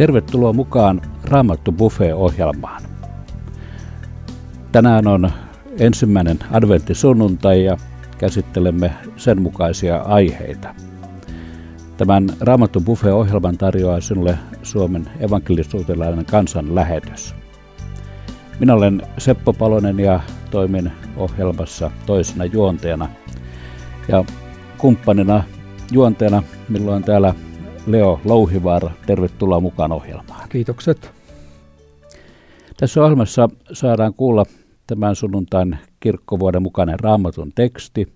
Tervetuloa mukaan Raamattu Buffet-ohjelmaan. Tänään on ensimmäinen adventtisunnuntai ja käsittelemme sen mukaisia aiheita. Tämän Raamattu Buffet-ohjelman tarjoaa sinulle Suomen evankelisuutelainen kansanlähetys. Minä olen Seppo Palonen ja toimin ohjelmassa toisena juonteena. Ja kumppanina juonteena minulla on täällä Leo Louhivaara. Tervetuloa mukaan ohjelmaan. Kiitokset. Tässä ohjelmassa saadaan kuulla tämän sunnuntain kirkkovuoden mukainen raamatun teksti,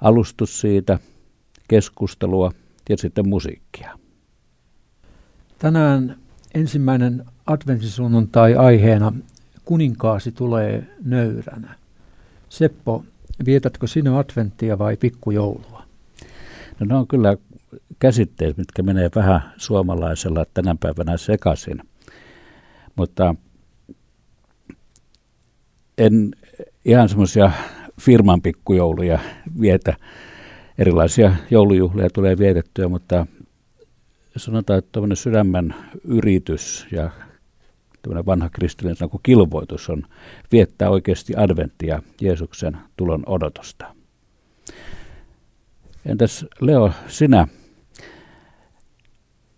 alustus siitä, keskustelua ja sitten musiikkia. Tänään ensimmäinen adventisunnuntai aiheena Kuninkaasi tulee nöyränä. Seppo, vietätkö sinä adventtia vai pikkujoulua? No ne on kyllä käsitteet, mitkä menee vähän suomalaisella tänä päivänä sekaisin. Mutta en ihan semmoisia firman pikkujouluja vietä. Erilaisia joulujuhlia tulee vietettyä, mutta sanotaan, että tuommoinen sydämen yritys ja tämmöinen vanha kristillinen sana kilvoitus on viettää oikeasti adventtia Jeesuksen tulon odotusta. Entäs Leo, sinä?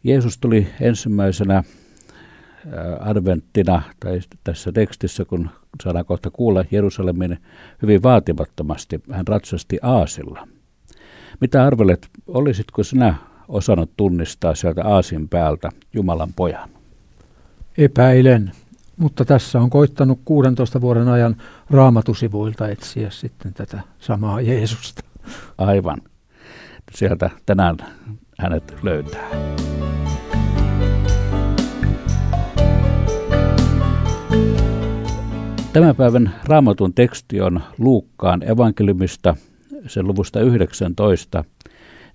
Jeesus tuli ensimmäisenä adventtina, tai tässä tekstissä, kun saadaan kohta kuulla Jerusalemin hyvin vaatimattomasti, hän ratsasti aasilla. Mitä arvelet, olisitko sinä osannut tunnistaa sieltä aasin päältä Jumalan pojan? Epäilen, mutta tässä on koittanut 16 vuoden ajan raamatusivuilta etsiä sitten tätä samaa Jeesusta. Aivan. Sieltä tänään hänet löytää. Tämän päivän raamatun teksti on Luukkaan evankeliumista, sen luvusta 19,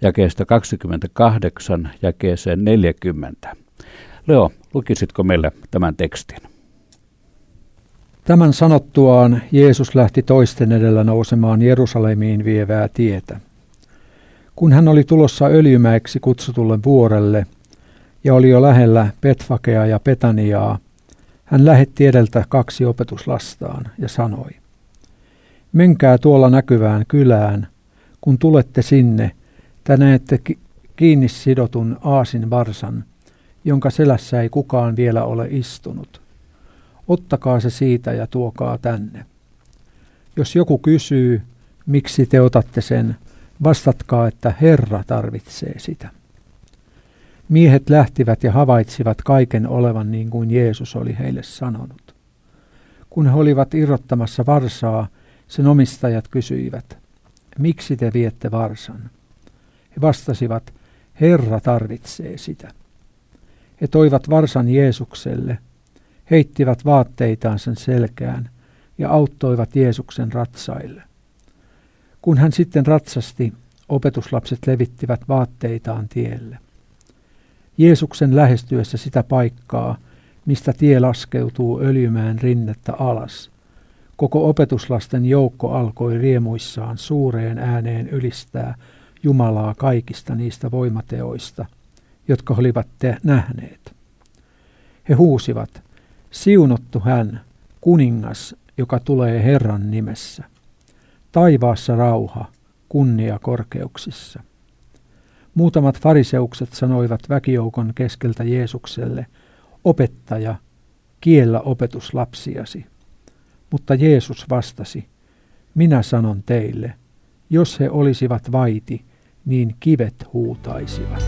jakeesta 28, jakeeseen 40. Leo, lukisitko meille tämän tekstin? Tämän sanottuaan Jeesus lähti toisten edellä nousemaan Jerusalemiin vievää tietä. Kun hän oli tulossa öljymäeksi kutsutulle vuorelle ja oli jo lähellä Petfakea ja Petaniaa, hän lähetti edeltä kaksi opetuslastaan ja sanoi, Menkää tuolla näkyvään kylään, kun tulette sinne, te näette kiinni sidotun aasin varsan, jonka selässä ei kukaan vielä ole istunut. Ottakaa se siitä ja tuokaa tänne. Jos joku kysyy, miksi te otatte sen, vastatkaa, että Herra tarvitsee sitä. Miehet lähtivät ja havaitsivat kaiken olevan niin kuin Jeesus oli heille sanonut. Kun he olivat irrottamassa varsaa, sen omistajat kysyivät, miksi te viette varsan? He vastasivat, Herra tarvitsee sitä. He toivat varsan Jeesukselle, heittivät vaatteitaan sen selkään ja auttoivat Jeesuksen ratsaille. Kun hän sitten ratsasti, opetuslapset levittivät vaatteitaan tielle. Jeesuksen lähestyessä sitä paikkaa, mistä tie laskeutuu öljymään rinnettä alas, koko opetuslasten joukko alkoi riemuissaan suureen ääneen ylistää Jumalaa kaikista niistä voimateoista, jotka olivat te nähneet. He huusivat, siunottu hän, kuningas, joka tulee Herran nimessä. Taivaassa rauha, kunnia korkeuksissa. Muutamat fariseukset sanoivat väkijoukon keskeltä Jeesukselle, opettaja, kiellä opetus lapsiasi. Mutta Jeesus vastasi, minä sanon teille, jos he olisivat vaiti, niin kivet huutaisivat.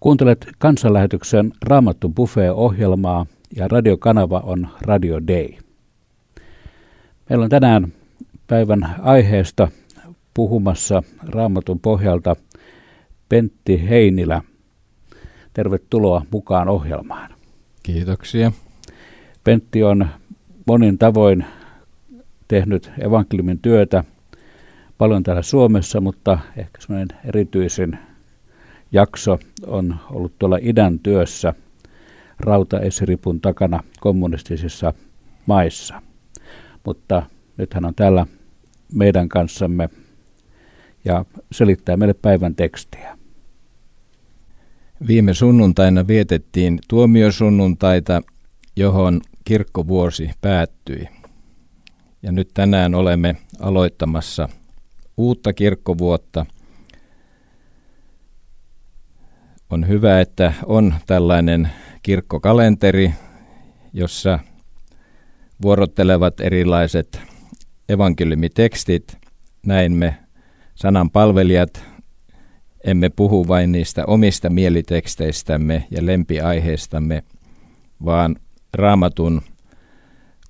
Kuuntelet kansanlähetyksen Raamattu Buffet-ohjelmaa ja radiokanava on Radio Day. Meillä on tänään päivän aiheesta puhumassa Raamatun pohjalta Pentti Heinilä. Tervetuloa mukaan ohjelmaan. Kiitoksia. Pentti on monin tavoin tehnyt evankeliumin työtä paljon täällä Suomessa, mutta ehkä semmoinen erityisin jakso on ollut tuolla idän työssä rautaesiripun takana kommunistisissa maissa. Mutta nyt hän on täällä meidän kanssamme ja selittää meille päivän tekstiä. Viime sunnuntaina vietettiin tuomiosunnuntaita, johon kirkkovuosi päättyi. Ja nyt tänään olemme aloittamassa uutta kirkkovuotta. On hyvä, että on tällainen kirkkokalenteri, jossa vuorottelevat erilaiset evankeliumitekstit. Näin me sanan palvelijat emme puhu vain niistä omista mieliteksteistämme ja lempiaiheistamme, vaan raamatun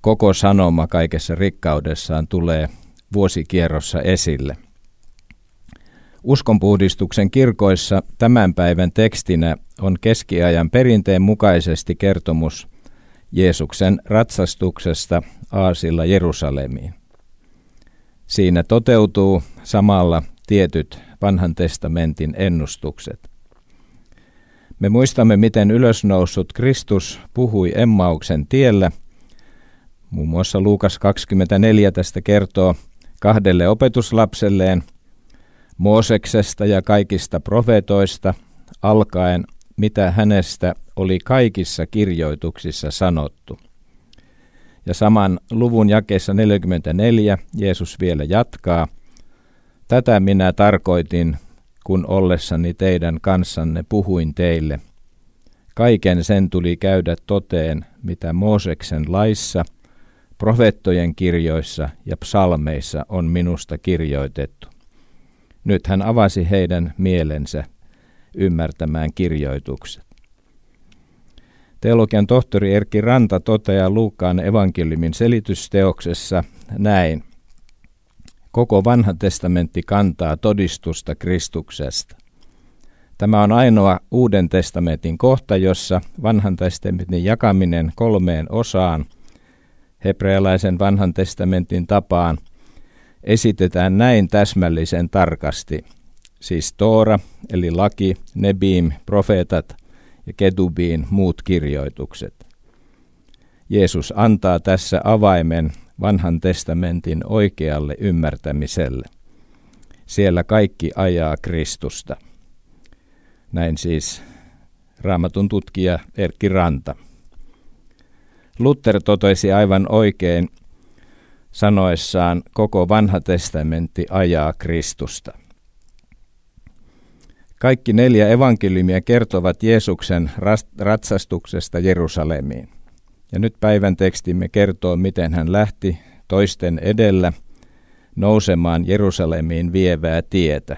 koko sanoma kaikessa rikkaudessaan tulee vuosikierrossa esille. Uskonpuhdistuksen kirkoissa tämän päivän tekstinä on keskiajan perinteen mukaisesti kertomus Jeesuksen ratsastuksesta Aasilla Jerusalemiin. Siinä toteutuu samalla tietyt vanhan testamentin ennustukset. Me muistamme, miten ylösnoussut Kristus puhui Emmauksen tiellä. Muun muassa Luukas 24 tästä kertoo kahdelle opetuslapselleen Mooseksesta ja kaikista profetoista alkaen, mitä hänestä oli kaikissa kirjoituksissa sanottu. Ja saman luvun jakeessa 44 Jeesus vielä jatkaa, Tätä minä tarkoitin, kun ollessani teidän kanssanne puhuin teille. Kaiken sen tuli käydä toteen, mitä Mooseksen laissa, profettojen kirjoissa ja psalmeissa on minusta kirjoitettu. Nyt hän avasi heidän mielensä ymmärtämään kirjoitukset. Teologian tohtori Erkki Ranta toteaa Luukkaan evankeliumin selitysteoksessa näin. Koko vanha testamentti kantaa todistusta Kristuksesta. Tämä on ainoa Uuden testamentin kohta, jossa vanhan testamentin jakaminen kolmeen osaan, hebrealaisen vanhan testamentin tapaan, esitetään näin täsmällisen tarkasti. Siis Toora, eli laki, Nebim, profeetat ja Ketubiin muut kirjoitukset. Jeesus antaa tässä avaimen vanhan testamentin oikealle ymmärtämiselle. Siellä kaikki ajaa Kristusta. Näin siis raamatun tutkija Erkki Ranta. Luther totesi aivan oikein sanoessaan koko vanha testamentti ajaa Kristusta. Kaikki neljä evankeliumia kertovat Jeesuksen ratsastuksesta Jerusalemiin. Ja nyt päivän tekstimme kertoo, miten hän lähti toisten edellä nousemaan Jerusalemiin vievää tietä.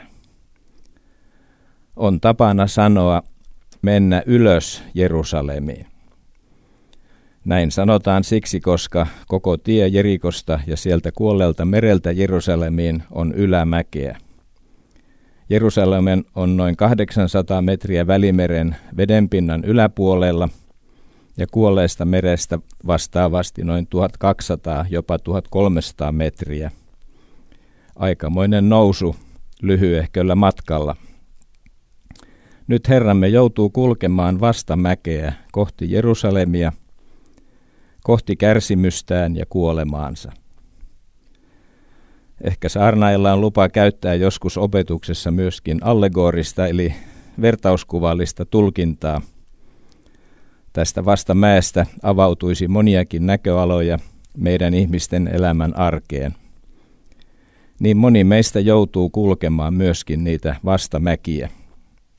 On tapana sanoa mennä ylös Jerusalemiin. Näin sanotaan siksi, koska koko tie Jerikosta ja sieltä kuolleelta mereltä Jerusalemiin on ylämäkeä. Jerusalemen on noin 800 metriä välimeren vedenpinnan yläpuolella – ja kuolleesta merestä vastaavasti noin 1200, jopa 1300 metriä. Aikamoinen nousu lyhyehköllä matkalla. Nyt Herramme joutuu kulkemaan vasta mäkeä kohti Jerusalemia, kohti kärsimystään ja kuolemaansa. Ehkä saarnailla on lupa käyttää joskus opetuksessa myöskin allegorista eli vertauskuvallista tulkintaa – Tästä vasta mäestä avautuisi moniakin näköaloja meidän ihmisten elämän arkeen. Niin moni meistä joutuu kulkemaan myöskin niitä vastamäkiä.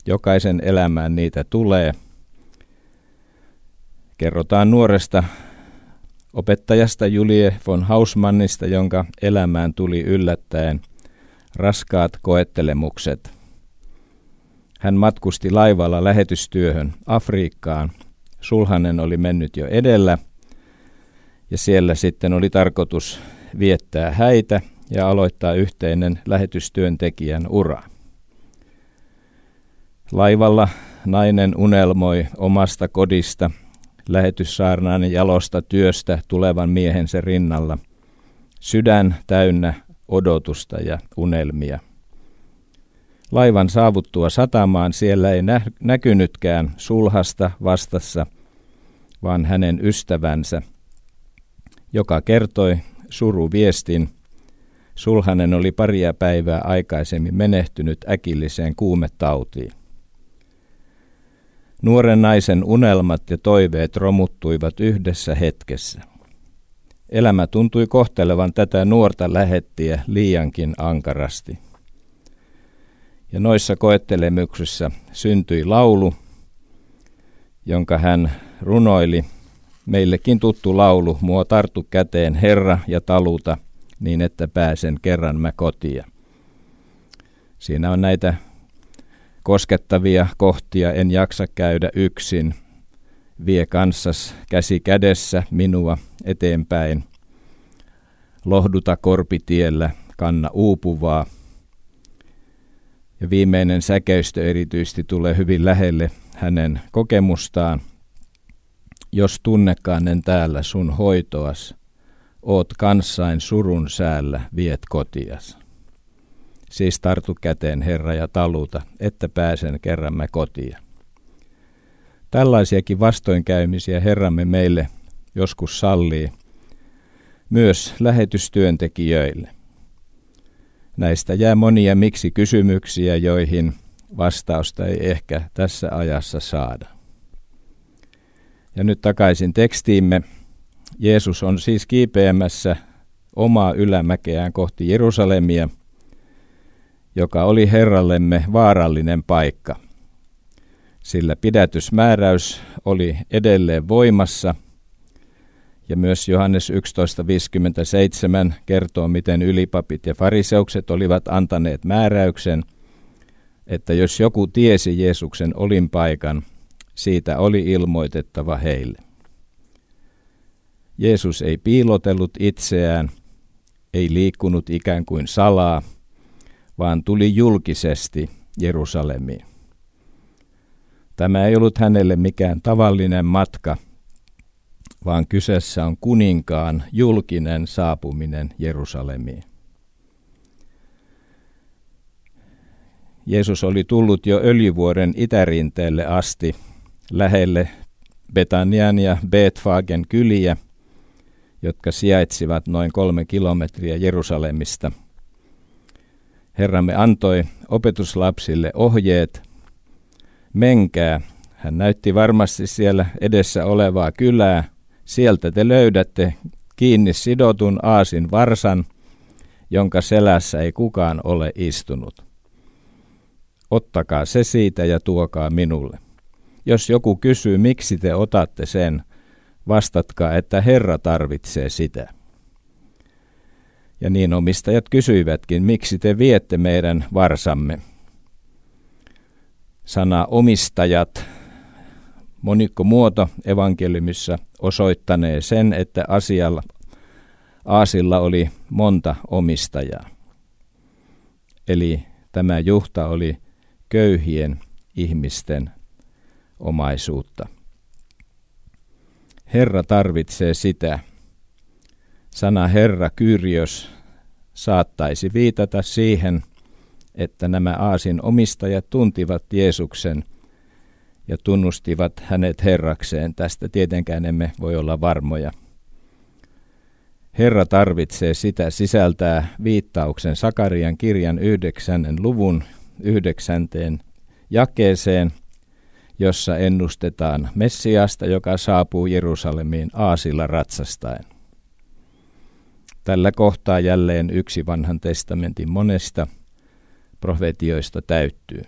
Jokaisen elämään niitä tulee. Kerrotaan nuoresta opettajasta Julie von Hausmannista, jonka elämään tuli yllättäen raskaat koettelemukset. Hän matkusti laivalla lähetystyöhön Afrikkaan – Sulhanen oli mennyt jo edellä ja siellä sitten oli tarkoitus viettää häitä ja aloittaa yhteinen lähetystyöntekijän ura. Laivalla nainen unelmoi omasta kodista, lähetyssaarnaan jalosta työstä tulevan miehensä rinnalla, sydän täynnä odotusta ja unelmia. Laivan saavuttua satamaan siellä ei nä- näkynytkään sulhasta vastassa, vaan hänen ystävänsä, joka kertoi suruviestin Sulhanen oli paria päivää aikaisemmin menehtynyt äkilliseen kuumetautiin. Nuoren naisen unelmat ja toiveet romuttuivat yhdessä hetkessä. Elämä tuntui kohtelevan tätä nuorta lähettiä liiankin ankarasti. Ja noissa koettelemyksissä syntyi laulu, jonka hän runoili. Meillekin tuttu laulu, mua tarttu käteen Herra ja taluta, niin että pääsen kerran mä kotia. Siinä on näitä koskettavia kohtia, en jaksa käydä yksin. Vie kanssas käsi kädessä minua eteenpäin. Lohduta korpitiellä, kanna uupuvaa. Ja viimeinen säkeistö erityisesti tulee hyvin lähelle hänen kokemustaan. Jos tunnekaanen täällä sun hoitoas, oot kanssain surun säällä, viet kotias. Siis tartu käteen, Herra, ja taluta, että pääsen kerramme kotia. Tällaisiakin vastoinkäymisiä Herramme meille joskus sallii myös lähetystyöntekijöille. Näistä jää monia miksi kysymyksiä, joihin vastausta ei ehkä tässä ajassa saada. Ja nyt takaisin tekstiimme. Jeesus on siis kiipeämässä omaa ylämäkeään kohti Jerusalemia, joka oli Herrallemme vaarallinen paikka. Sillä pidätysmääräys oli edelleen voimassa – ja myös Johannes 11.57 kertoo, miten ylipapit ja fariseukset olivat antaneet määräyksen, että jos joku tiesi Jeesuksen olinpaikan, siitä oli ilmoitettava heille. Jeesus ei piilotellut itseään, ei liikkunut ikään kuin salaa, vaan tuli julkisesti Jerusalemiin. Tämä ei ollut hänelle mikään tavallinen matka – vaan kyseessä on kuninkaan julkinen saapuminen Jerusalemiin. Jeesus oli tullut jo öljyvuoren itärinteelle asti lähelle Betanian ja Betfagen kyliä, jotka sijaitsivat noin kolme kilometriä Jerusalemista. Herramme antoi opetuslapsille ohjeet, menkää. Hän näytti varmasti siellä edessä olevaa kylää, Sieltä te löydätte kiinni sidotun aasin varsan, jonka selässä ei kukaan ole istunut. Ottakaa se siitä ja tuokaa minulle. Jos joku kysyy, miksi te otatte sen, vastatkaa, että Herra tarvitsee sitä. Ja niin omistajat kysyivätkin, miksi te viette meidän varsamme. Sana omistajat monikko muoto evankeliumissa osoittanee sen, että asialla Aasilla oli monta omistajaa. Eli tämä juhta oli köyhien ihmisten omaisuutta. Herra tarvitsee sitä. Sana Herra Kyrios saattaisi viitata siihen, että nämä Aasin omistajat tuntivat Jeesuksen – ja tunnustivat hänet Herrakseen. Tästä tietenkään emme voi olla varmoja. Herra tarvitsee sitä sisältää viittauksen Sakarian kirjan yhdeksännen luvun yhdeksänteen jakeeseen, jossa ennustetaan Messiasta, joka saapuu Jerusalemiin aasilla ratsastaen. Tällä kohtaa jälleen yksi vanhan testamentin monesta profetioista täyttyy.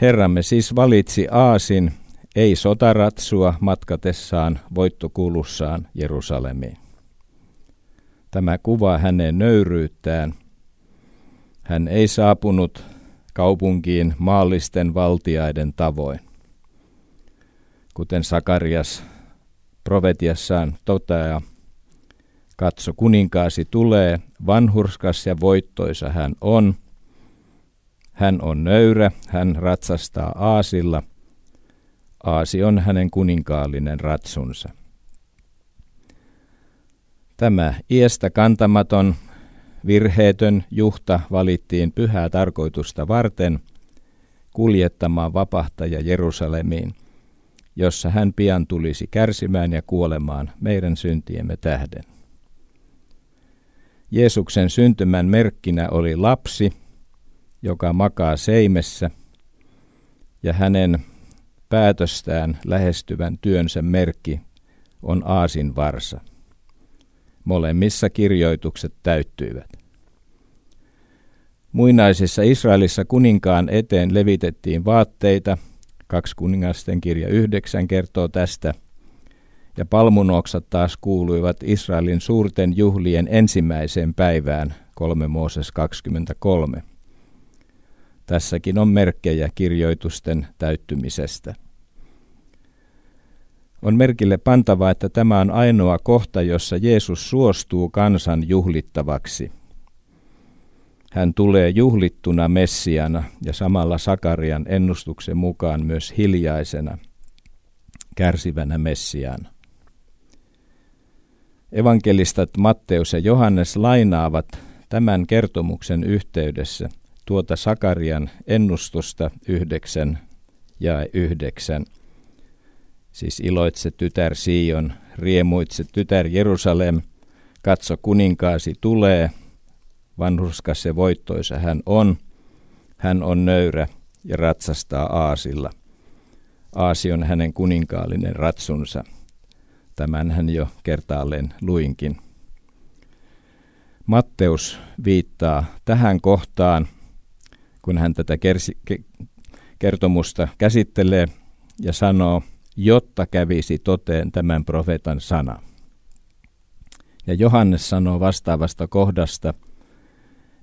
Herramme siis valitsi Aasin, ei sotaratsua matkatessaan voittokulussaan Jerusalemiin. Tämä kuvaa hänen nöyryyttään. Hän ei saapunut kaupunkiin maallisten valtiaiden tavoin. Kuten Sakarias profetiassaan toteaa, katso kuninkaasi tulee, vanhurskas ja voittoisa hän on – hän on nöyrä, hän ratsastaa aasilla. Aasi on hänen kuninkaallinen ratsunsa. Tämä iestä kantamaton, virheetön juhta valittiin pyhää tarkoitusta varten kuljettamaan vapahtaja Jerusalemiin, jossa hän pian tulisi kärsimään ja kuolemaan meidän syntiemme tähden. Jeesuksen syntymän merkkinä oli lapsi, joka makaa seimessä, ja hänen päätöstään lähestyvän työnsä merkki on aasin varsa. Molemmissa kirjoitukset täyttyivät. Muinaisessa Israelissa kuninkaan eteen levitettiin vaatteita, kaksi kuningasten kirja yhdeksän kertoo tästä, ja palmunoksat taas kuuluivat Israelin suurten juhlien ensimmäiseen päivään, 3 Mooses 23. Tässäkin on merkkejä kirjoitusten täyttymisestä. On merkille pantava, että tämä on ainoa kohta, jossa Jeesus suostuu kansan juhlittavaksi. Hän tulee juhlittuna Messiana ja samalla Sakarian ennustuksen mukaan myös hiljaisena, kärsivänä Messiana. Evankelistat Matteus ja Johannes lainaavat tämän kertomuksen yhteydessä tuota Sakarian ennustusta yhdeksän ja yhdeksän – Siis iloitse tytär Sion, riemuitse tytär Jerusalem, katso kuninkaasi tulee, vanhurskas ja voittoisa hän on, hän on nöyrä ja ratsastaa aasilla. Aasi on hänen kuninkaallinen ratsunsa. Tämän hän jo kertaalleen luinkin. Matteus viittaa tähän kohtaan, kun hän tätä kertomusta käsittelee ja sanoo, jotta kävisi toteen tämän profeetan sana. Ja Johannes sanoo vastaavasta kohdasta,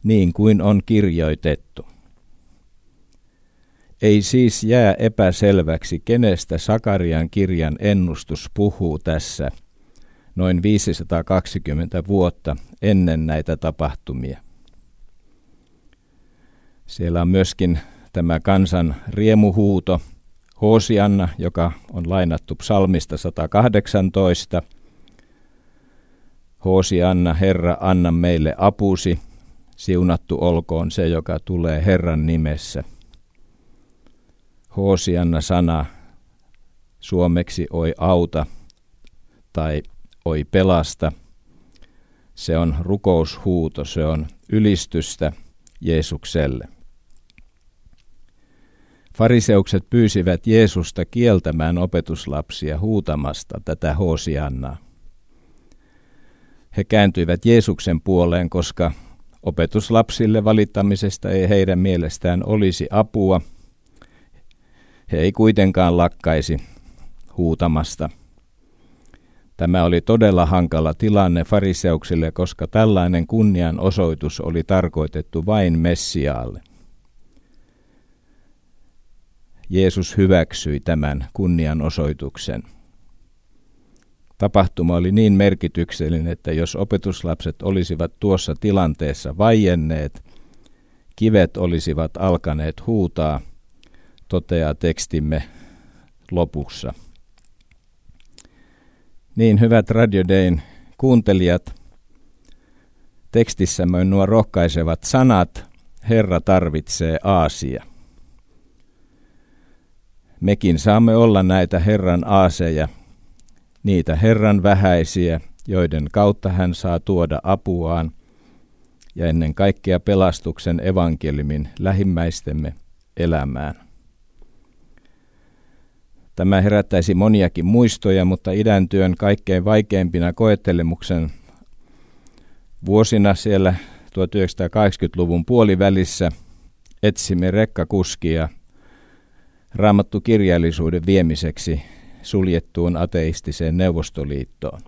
niin kuin on kirjoitettu. Ei siis jää epäselväksi, kenestä Sakarian kirjan ennustus puhuu tässä noin 520 vuotta ennen näitä tapahtumia. Siellä on myöskin tämä kansan riemuhuuto, Hosianna, joka on lainattu psalmista 118. Hosianna, Herra, anna meille apusi, siunattu olkoon se, joka tulee Herran nimessä. Hosianna sana suomeksi oi auta tai oi pelasta. Se on rukoushuuto, se on ylistystä Jeesukselle. Fariseukset pyysivät Jeesusta kieltämään opetuslapsia huutamasta tätä Hosiannaa. He kääntyivät Jeesuksen puoleen, koska opetuslapsille valittamisesta ei heidän mielestään olisi apua. He ei kuitenkaan lakkaisi huutamasta. Tämä oli todella hankala tilanne fariseuksille, koska tällainen kunnianosoitus oli tarkoitettu vain Messiaalle. Jeesus hyväksyi tämän kunnianosoituksen. Tapahtuma oli niin merkityksellinen, että jos opetuslapset olisivat tuossa tilanteessa vaienneet, kivet olisivat alkaneet huutaa, toteaa tekstimme lopussa. Niin hyvät Radio Dayn kuuntelijat, tekstissämme nuo rohkaisevat sanat, Herra tarvitsee Aasia. Mekin saamme olla näitä Herran aaseja, niitä Herran vähäisiä, joiden kautta hän saa tuoda apuaan ja ennen kaikkea pelastuksen evankelimin lähimmäistemme elämään. Tämä herättäisi moniakin muistoja, mutta idän työn kaikkein vaikeimpina koettelemuksen vuosina siellä 1980-luvun puolivälissä etsimme rekkakuskia – raamattu kirjallisuuden viemiseksi suljettuun ateistiseen neuvostoliittoon.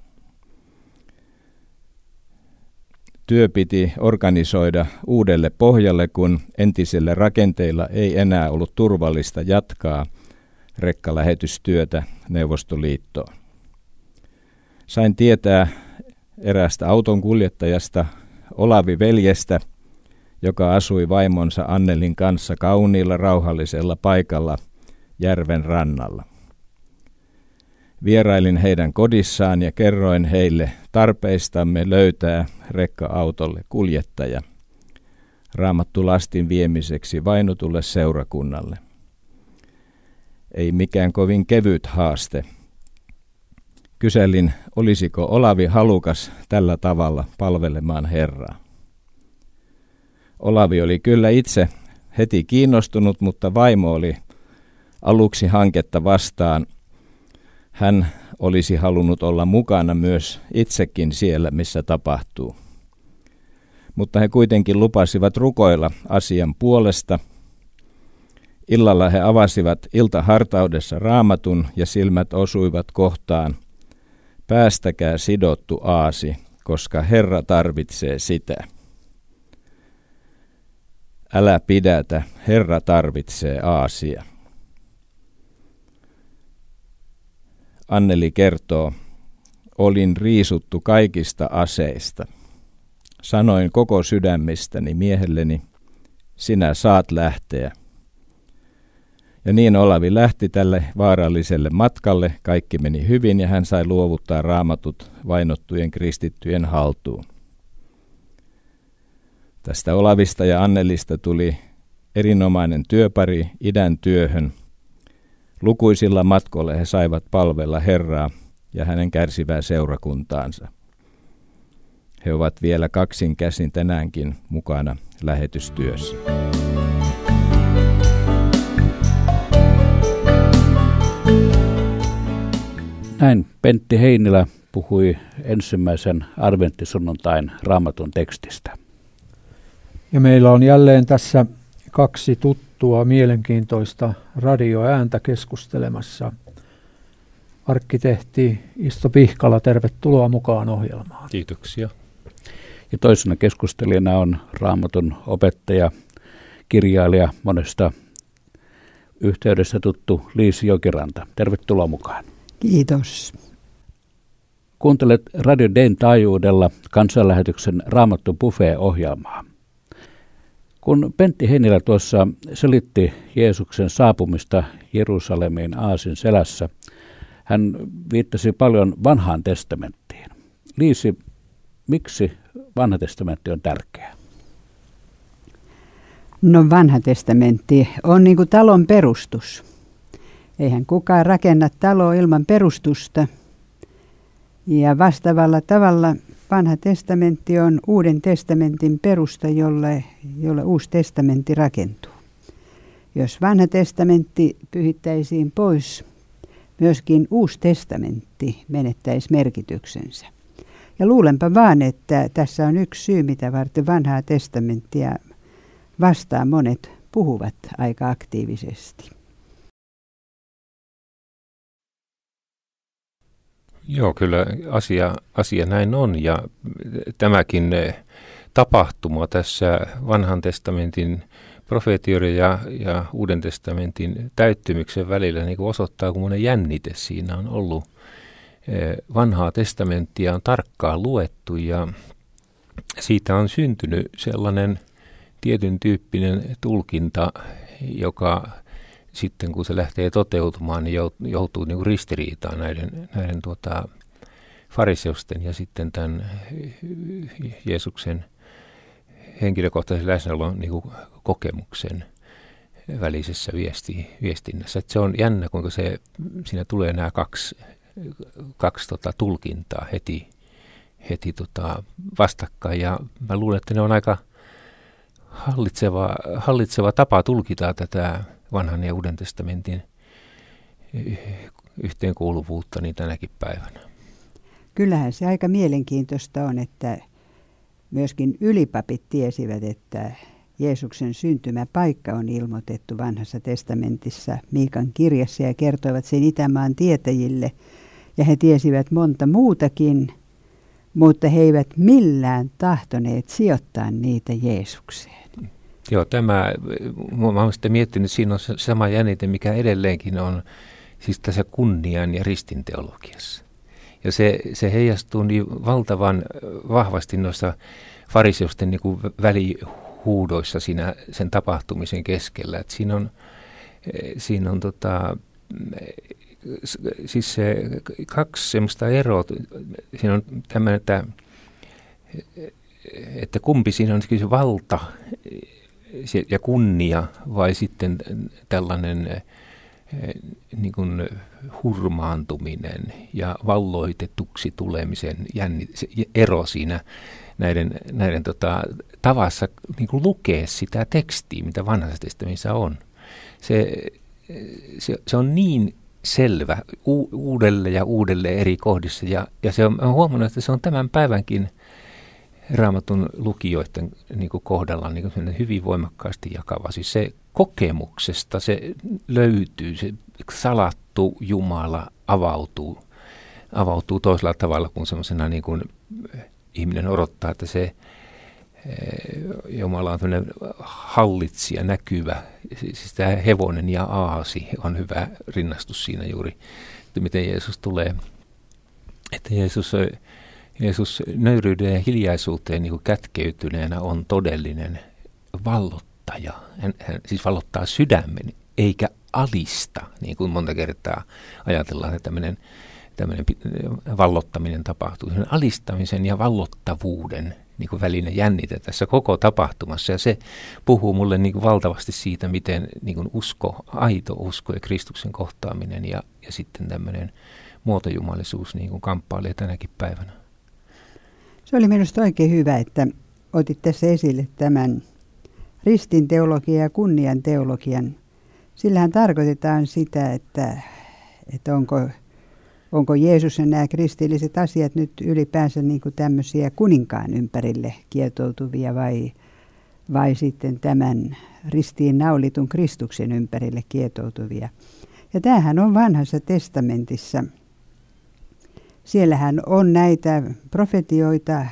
Työ piti organisoida uudelle pohjalle, kun entisillä rakenteilla ei enää ollut turvallista jatkaa rekkalähetystyötä Neuvostoliittoon. Sain tietää eräästä auton kuljettajasta Olavi veljestä, joka asui vaimonsa Annelin kanssa kauniilla rauhallisella paikalla – järven rannalla. Vierailin heidän kodissaan ja kerroin heille tarpeistamme löytää rekka-autolle kuljettaja raamattu lastin viemiseksi vainutulle seurakunnalle. Ei mikään kovin kevyt haaste. kyselin, olisiko Olavi halukas tällä tavalla palvelemaan Herraa. Olavi oli kyllä itse heti kiinnostunut, mutta vaimo oli aluksi hanketta vastaan. Hän olisi halunnut olla mukana myös itsekin siellä, missä tapahtuu. Mutta he kuitenkin lupasivat rukoilla asian puolesta. Illalla he avasivat iltahartaudessa raamatun ja silmät osuivat kohtaan. Päästäkää sidottu aasi, koska Herra tarvitsee sitä. Älä pidätä, Herra tarvitsee aasia. Anneli kertoo, olin riisuttu kaikista aseista. Sanoin koko sydämistäni miehelleni, sinä saat lähteä. Ja niin Olavi lähti tälle vaaralliselle matkalle, kaikki meni hyvin ja hän sai luovuttaa raamatut vainottujen kristittyjen haltuun. Tästä Olavista ja Annelista tuli erinomainen työpari idän työhön. Lukuisilla matkoilla he saivat palvella Herraa ja hänen kärsivää seurakuntaansa. He ovat vielä kaksin käsin tänäänkin mukana lähetystyössä. Näin Pentti Heinilä puhui ensimmäisen adventtisunnuntain raamatun tekstistä. Ja meillä on jälleen tässä kaksi tuttua mielenkiintoista radioääntä keskustelemassa. Arkkitehti Isto Pihkala, tervetuloa mukaan ohjelmaan. Kiitoksia. Ja toisena keskustelijana on raamatun opettaja, kirjailija monesta yhteydessä tuttu Liisi Jokiranta. Tervetuloa mukaan. Kiitos. Kuuntelet Radio Den taajuudella kansanlähetyksen Raamattu Buffet-ohjelmaa. Kun Pentti Heinilä tuossa selitti Jeesuksen saapumista Jerusalemiin Aasin selässä, hän viittasi paljon vanhaan testamenttiin. Liisi, miksi vanha testamentti on tärkeä? No vanha testamentti on niin kuin talon perustus. Eihän kukaan rakenna taloa ilman perustusta. Ja vastaavalla tavalla vanha testamentti on uuden testamentin perusta, jolle, jolle uusi testamentti rakentuu. Jos vanha testamentti pyhittäisiin pois, myöskin uusi testamentti menettäisi merkityksensä. Ja luulenpa vaan, että tässä on yksi syy, mitä varten vanhaa testamenttia vastaan monet puhuvat aika aktiivisesti. Joo, kyllä asia, asia näin on ja tämäkin eh, tapahtuma tässä vanhan testamentin profeetioiden ja, ja uuden testamentin täyttymyksen välillä niin osoittaa, monen jännite siinä on ollut. Eh, vanhaa testamenttia on tarkkaan luettu ja siitä on syntynyt sellainen tietyn tyyppinen tulkinta, joka sitten kun se lähtee toteutumaan, niin joutuu niin kuin ristiriitaan näiden, näiden tuota, fariseusten ja sitten tämän Jeesuksen henkilökohtaisen läsnäolon niin kuin kokemuksen välisessä viesti, viestinnässä. Et se on jännä, kuinka se, siinä tulee nämä kaksi, kaksi tota, tulkintaa heti, heti tota, vastakkain. Ja mä luulen, että ne on aika hallitseva, hallitseva tapa tulkita tätä vanhan ja uuden testamentin yhteenkuuluvuutta niin tänäkin päivänä. Kyllähän se aika mielenkiintoista on, että myöskin ylipapit tiesivät, että Jeesuksen syntymäpaikka on ilmoitettu vanhassa testamentissa Miikan kirjassa ja kertoivat sen Itämaan tietäjille. Ja he tiesivät monta muutakin, mutta he eivät millään tahtoneet sijoittaa niitä Jeesukseen. Joo, tämä, mä olen sitten miettinyt, että siinä on se sama jännite, mikä edelleenkin on siis tässä kunnian ja ristin teologiassa. Ja se, se heijastuu niin valtavan vahvasti noissa fariseusten niin kuin välihuudoissa siinä sen tapahtumisen keskellä. Et siinä on, siinä on tota, siis se kaksi semmoista eroa. Siinä on tämmöinen, että, että kumpi siinä on se valta ja kunnia vai sitten tällainen niin kuin hurmaantuminen ja valloitetuksi tulemisen jännit, ero siinä näiden, näiden tota, tavassa niin kuin lukea sitä tekstiä, mitä vanhassa testamentissa on. Se, se, se on niin selvä u, uudelle ja uudelle eri kohdissa ja, ja se on, on huomannut, että se on tämän päivänkin raamatun lukijoiden niin kuin kohdalla niin kuin hyvin voimakkaasti jakava. Siis se kokemuksesta se löytyy, se salattu Jumala avautuu, avautuu toisella tavalla kuin semmoisena niin kuin ihminen odottaa, että se eh, Jumala on tämmöinen hallitsija, näkyvä. Siis tämä hevonen ja aasi on hyvä rinnastus siinä juuri, että miten Jeesus tulee. Että Jeesus, Jeesus nöyryyden ja hiljaisuuteen niin kuin kätkeytyneenä on todellinen vallottaja. Hän, hän siis vallottaa sydämen, eikä alista, niin kuin monta kertaa ajatellaan, että tämmöinen tämmöinen vallottaminen tapahtuu. Sen alistamisen ja vallottavuuden niin kuin välinen jännite tässä koko tapahtumassa. Ja se puhuu mulle niin kuin valtavasti siitä, miten niin kuin usko, aito usko ja Kristuksen kohtaaminen ja, ja sitten tämmöinen muotojumalisuus niin kuin kamppailee tänäkin päivänä. Se oli minusta oikein hyvä, että otit tässä esille tämän ristin teologian ja kunnian teologian. Sillähän tarkoitetaan sitä, että, että onko onko Jeesus ja nämä kristilliset asiat nyt ylipäänsä niin kuin tämmöisiä kuninkaan ympärille kietoutuvia vai, vai sitten tämän ristiin naulitun Kristuksen ympärille kietoutuvia. Ja tämähän on vanhassa testamentissa. Siellähän on näitä profetioita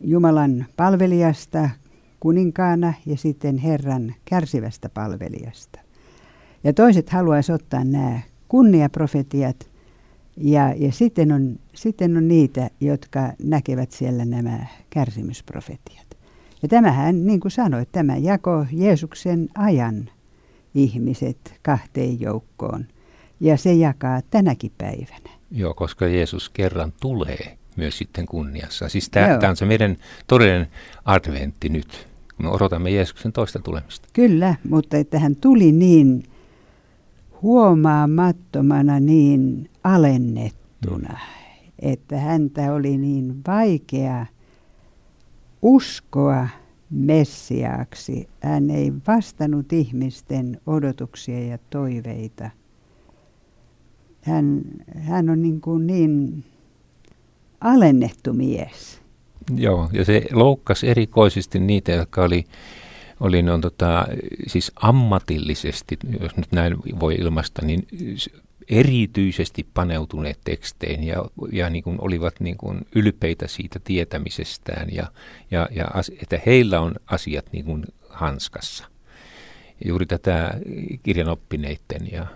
Jumalan palvelijasta kuninkaana ja sitten Herran kärsivästä palvelijasta. Ja toiset haluaisivat ottaa nämä kunniaprofetiat ja, ja sitten, on, sitten on niitä, jotka näkevät siellä nämä kärsimysprofetiat. Ja tämähän, niin kuin sanoit, tämä jako Jeesuksen ajan ihmiset kahteen joukkoon. Ja se jakaa tänäkin päivänä. Joo, koska Jeesus kerran tulee myös sitten kunniassa. Siis tämä on se meidän todellinen adventti nyt, kun me odotamme Jeesuksen toista tulemista. Kyllä, mutta että hän tuli niin huomaamattomana niin alennettuna, että häntä oli niin vaikea uskoa Messiaaksi. Hän ei vastannut ihmisten odotuksia ja toiveita. Hän, hän on niin, kuin niin alennettu mies. Joo, ja se loukkasi erikoisesti niitä, jotka oli oli on tota, siis ammatillisesti, jos nyt näin voi ilmaista, niin erityisesti paneutuneet teksteihin ja, ja niin kuin olivat niin kuin ylpeitä siitä tietämisestään ja, ja, ja että heillä on asiat niin kuin hanskassa. Juuri tätä kirjanoppineiden ja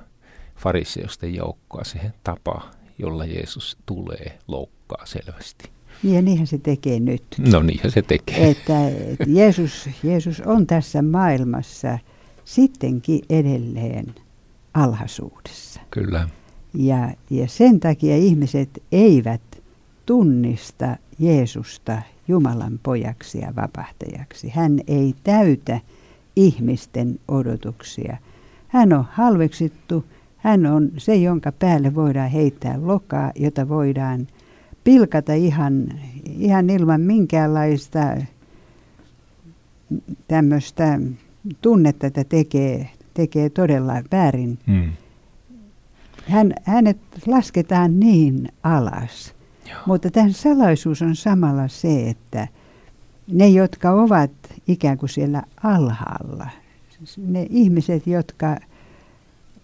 fariseosten joukkoa se tapa, jolla Jeesus tulee, loukkaa selvästi. Niin ja niinhän se tekee nyt. No niinhän se tekee. Että, että Jeesus, Jeesus on tässä maailmassa sittenkin edelleen alhaisuudessa. Kyllä. Ja, ja sen takia ihmiset eivät tunnista Jeesusta Jumalan pojaksi ja vapahtajaksi. Hän ei täytä ihmisten odotuksia. Hän on halveksittu, hän on se, jonka päälle voidaan heittää lokaa, jota voidaan pilkata ihan, ihan ilman minkäänlaista tämmöistä tunnetta, että tekee, tekee todella väärin. Hmm. Hän, hänet lasketaan niin alas. Joo. Mutta tämän salaisuus on samalla se, että ne, jotka ovat ikään kuin siellä alhaalla, ne ihmiset, jotka,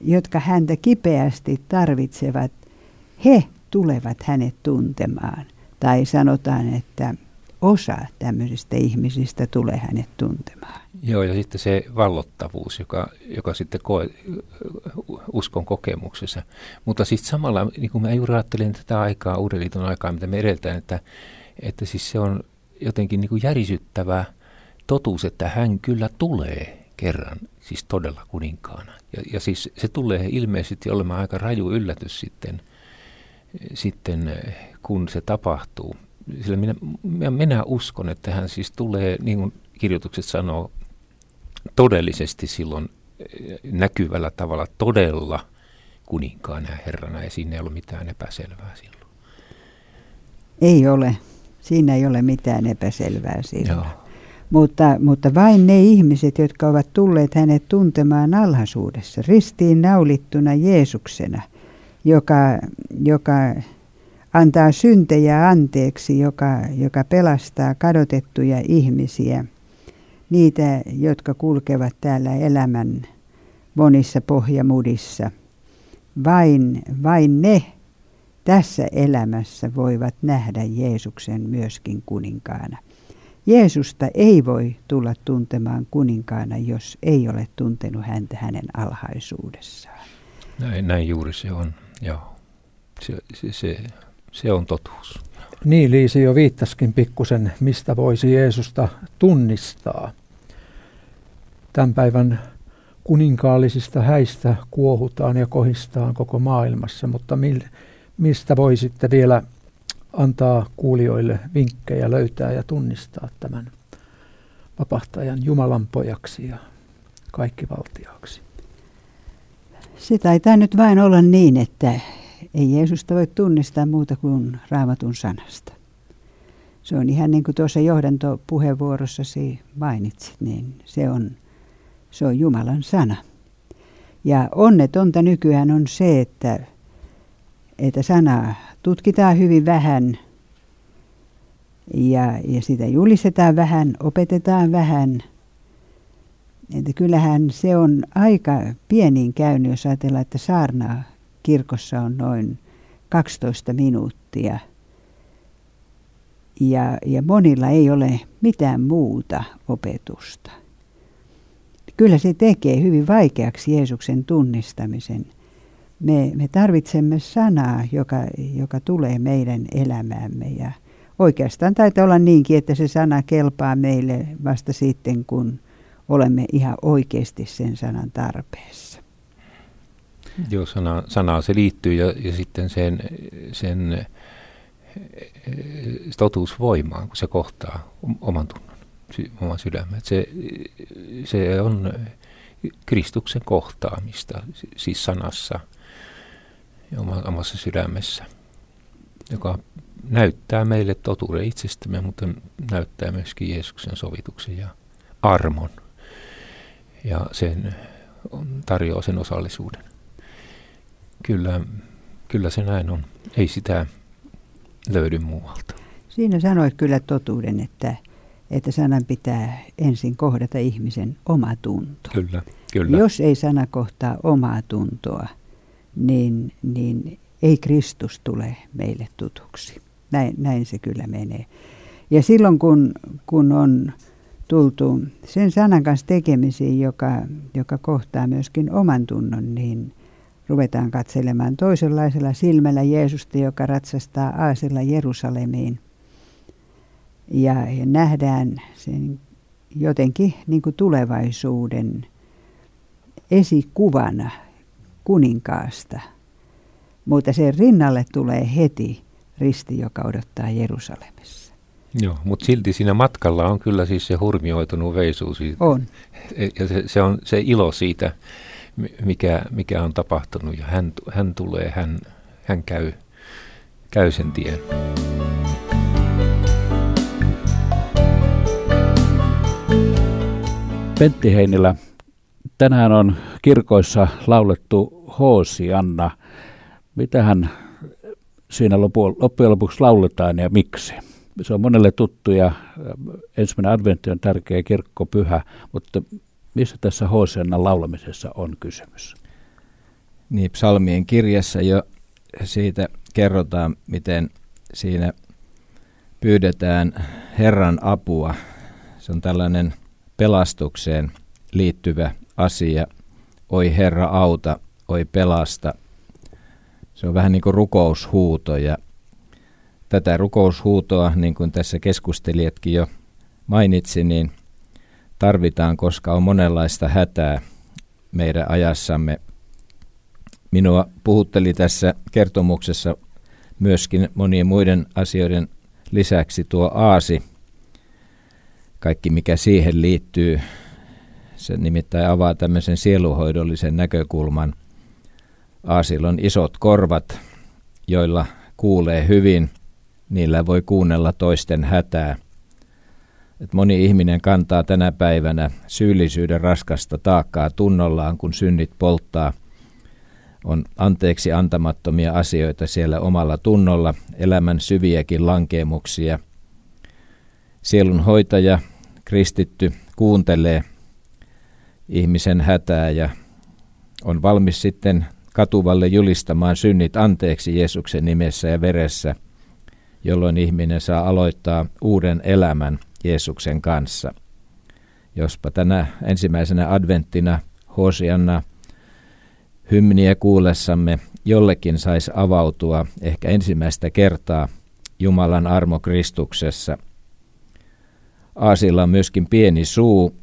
jotka häntä kipeästi tarvitsevat, he tulevat hänet tuntemaan. Tai sanotaan, että osa tämmöisistä ihmisistä tulee hänet tuntemaan. Joo, ja sitten se vallottavuus, joka, joka sitten koe, uskon kokemuksessa. Mutta sitten samalla, niin kuin mä juuri ajattelin tätä aikaa, uuden liiton aikaa, mitä me edeltään, että, että siis se on jotenkin niin kuin järisyttävä totuus, että hän kyllä tulee kerran, siis todella kuninkaana. Ja, ja siis se tulee ilmeisesti olemaan aika raju yllätys sitten sitten kun se tapahtuu. Sillä minä, minä uskon, että hän siis tulee, niin kuin kirjoitukset sanoo, todellisesti silloin näkyvällä tavalla todella kuninkaana ja herrana ja siinä ei ole mitään epäselvää silloin. Ei ole. Siinä ei ole mitään epäselvää silloin. Joo. Mutta, mutta vain ne ihmiset, jotka ovat tulleet hänet tuntemaan alhaisuudessa, ristiin naulittuna Jeesuksena, joka, joka antaa syntejä anteeksi, joka, joka pelastaa kadotettuja ihmisiä, niitä, jotka kulkevat täällä elämän monissa pohjamudissa. Vain, vain ne tässä elämässä voivat nähdä Jeesuksen myöskin kuninkaana. Jeesusta ei voi tulla tuntemaan kuninkaana, jos ei ole tuntenut häntä hänen alhaisuudessaan. Näin, näin juuri se on, joo. Se, se, se, se on totuus. Niin, Liisi jo viittaskin pikkusen, mistä voisi Jeesusta tunnistaa. Tämän päivän kuninkaallisista häistä kuohutaan ja kohistaan koko maailmassa, mutta mistä voi sitten vielä antaa kuulijoille vinkkejä löytää ja tunnistaa tämän vapahtajan Jumalan pojaksi ja kaikkivaltiaaksi. Se taitaa nyt vain olla niin, että ei Jeesusta voi tunnistaa muuta kuin raamatun sanasta. Se on ihan niin kuin tuossa johdantopuheenvuorossasi mainitsit, niin se on, se on Jumalan sana. Ja onnetonta nykyään on se, että, että sanaa tutkitaan hyvin vähän ja, ja sitä julistetaan vähän, opetetaan vähän. Että kyllähän se on aika pieniin käynyt, jos ajatellaan, että saarnaa kirkossa on noin 12 minuuttia. Ja, ja monilla ei ole mitään muuta opetusta. Kyllä se tekee hyvin vaikeaksi Jeesuksen tunnistamisen – me, me tarvitsemme sanaa, joka, joka tulee meidän elämäämme ja oikeastaan taitaa olla niinkin, että se sana kelpaa meille vasta sitten, kun olemme ihan oikeasti sen sanan tarpeessa. Joo, sana, sanaa se liittyy ja, ja sitten sen, sen totuusvoimaan, kun se kohtaa oman tunnon, oman sydämen. Se, se on Kristuksen kohtaamista, siis sanassa – omassa sydämessä, joka näyttää meille totuuden itsestämme, mutta näyttää myöskin Jeesuksen sovituksen ja armon. Ja sen tarjoaa sen osallisuuden. Kyllä, kyllä se näin on. Ei sitä löydy muualta. Siinä sanoit kyllä totuuden, että, että sanan pitää ensin kohdata ihmisen oma tunto. Kyllä, kyllä. Jos ei sana kohtaa omaa tuntoa, niin, niin ei Kristus tule meille tutuksi. Näin, näin se kyllä menee. Ja silloin kun, kun on tultu sen sanan kanssa tekemisiin, joka, joka kohtaa myöskin oman tunnon, niin ruvetaan katselemaan toisenlaisella silmällä Jeesusta, joka ratsastaa aasella Jerusalemiin. Ja, ja nähdään sen jotenkin niin kuin tulevaisuuden esikuvana kuninkaasta. Mutta sen rinnalle tulee heti risti, joka odottaa Jerusalemissa. Joo, mutta silti siinä matkalla on kyllä siis se hurmioitunut veisuus. Siitä. On. E, ja se, se on se ilo siitä, mikä, mikä on tapahtunut. Ja hän, hän tulee, hän, hän käy, käy sen tien. Pentti Heinilä, tänään on kirkoissa laulettu Hoosianna. Mitähän siinä loppujen lopuksi lauletaan ja miksi? Se on monelle tuttu ja ensimmäinen adventti on tärkeä kirkkopyhä, mutta missä tässä Hoosiannan laulamisessa on kysymys? Niin, psalmien kirjassa jo siitä kerrotaan, miten siinä pyydetään Herran apua. Se on tällainen pelastukseen liittyvä asia – oi Herra auta, oi pelasta. Se on vähän niin kuin rukoushuuto ja tätä rukoushuutoa, niin kuin tässä keskustelijatkin jo mainitsi, niin tarvitaan, koska on monenlaista hätää meidän ajassamme. Minua puhutteli tässä kertomuksessa myöskin monien muiden asioiden lisäksi tuo aasi, kaikki mikä siihen liittyy, Se nimittäin avaa tämmöisen sieluhoidollisen näkökulman. Aasil on isot korvat, joilla kuulee hyvin. Niillä voi kuunnella toisten hätää. Et moni ihminen kantaa tänä päivänä syyllisyyden raskasta taakkaa tunnollaan, kun synnit polttaa. On anteeksi antamattomia asioita siellä omalla tunnolla, elämän syviäkin lankeemuksia. Sielun hoitaja, kristitty, kuuntelee ihmisen hätää ja on valmis sitten katuvalle julistamaan synnit anteeksi Jeesuksen nimessä ja veressä, jolloin ihminen saa aloittaa uuden elämän Jeesuksen kanssa. Jospa tänä ensimmäisenä adventtina Hosianna hymniä kuullessamme jollekin saisi avautua ehkä ensimmäistä kertaa Jumalan armo Kristuksessa. Aasilla on myöskin pieni suu,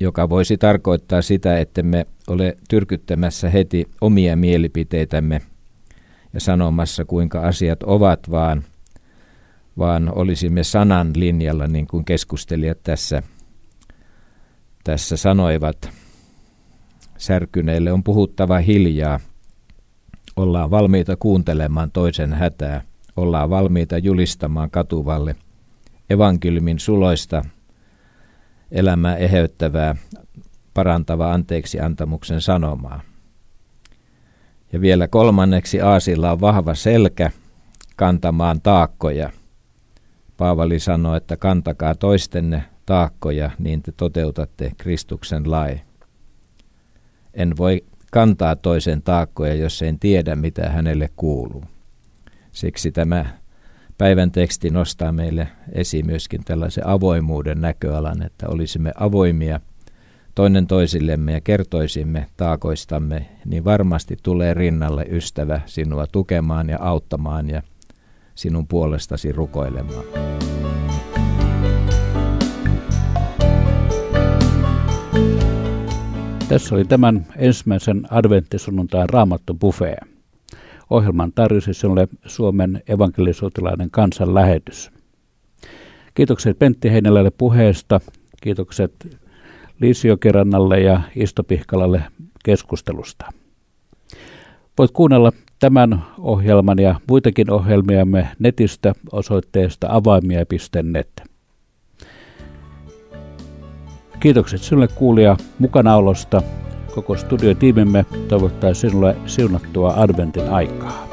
joka voisi tarkoittaa sitä, että me ole tyrkyttämässä heti omia mielipiteitämme ja sanomassa, kuinka asiat ovat, vaan, vaan olisimme sanan linjalla, niin kuin keskustelijat tässä, tässä sanoivat. Särkyneille on puhuttava hiljaa. Ollaan valmiita kuuntelemaan toisen hätää. Ollaan valmiita julistamaan katuvalle evankeliumin suloista – elämää eheyttävää, parantavaa anteeksi antamuksen sanomaa. Ja vielä kolmanneksi Aasilla on vahva selkä kantamaan taakkoja. Paavali sanoi, että kantakaa toistenne taakkoja, niin te toteutatte Kristuksen lai. En voi kantaa toisen taakkoja, jos en tiedä, mitä hänelle kuuluu. Siksi tämä päivän teksti nostaa meille esiin myöskin tällaisen avoimuuden näköalan, että olisimme avoimia toinen toisillemme ja kertoisimme taakoistamme, niin varmasti tulee rinnalle ystävä sinua tukemaan ja auttamaan ja sinun puolestasi rukoilemaan. Tässä oli tämän ensimmäisen adventtisunnuntain raamattu buffet. Ohjelman tarjosi sinulle Suomen evankelisotilainen kansanlähetys. Kiitokset Pentti Heinelälle puheesta. Kiitokset Liisiokerannalle ja Istopihkalalle keskustelusta. Voit kuunnella tämän ohjelman ja muitakin ohjelmiamme netistä osoitteesta avaimia.net. Kiitokset sinulle kuulija mukanaolosta. Koko studiotiimimme toivottaa sinulle siunattua adventin aikaa.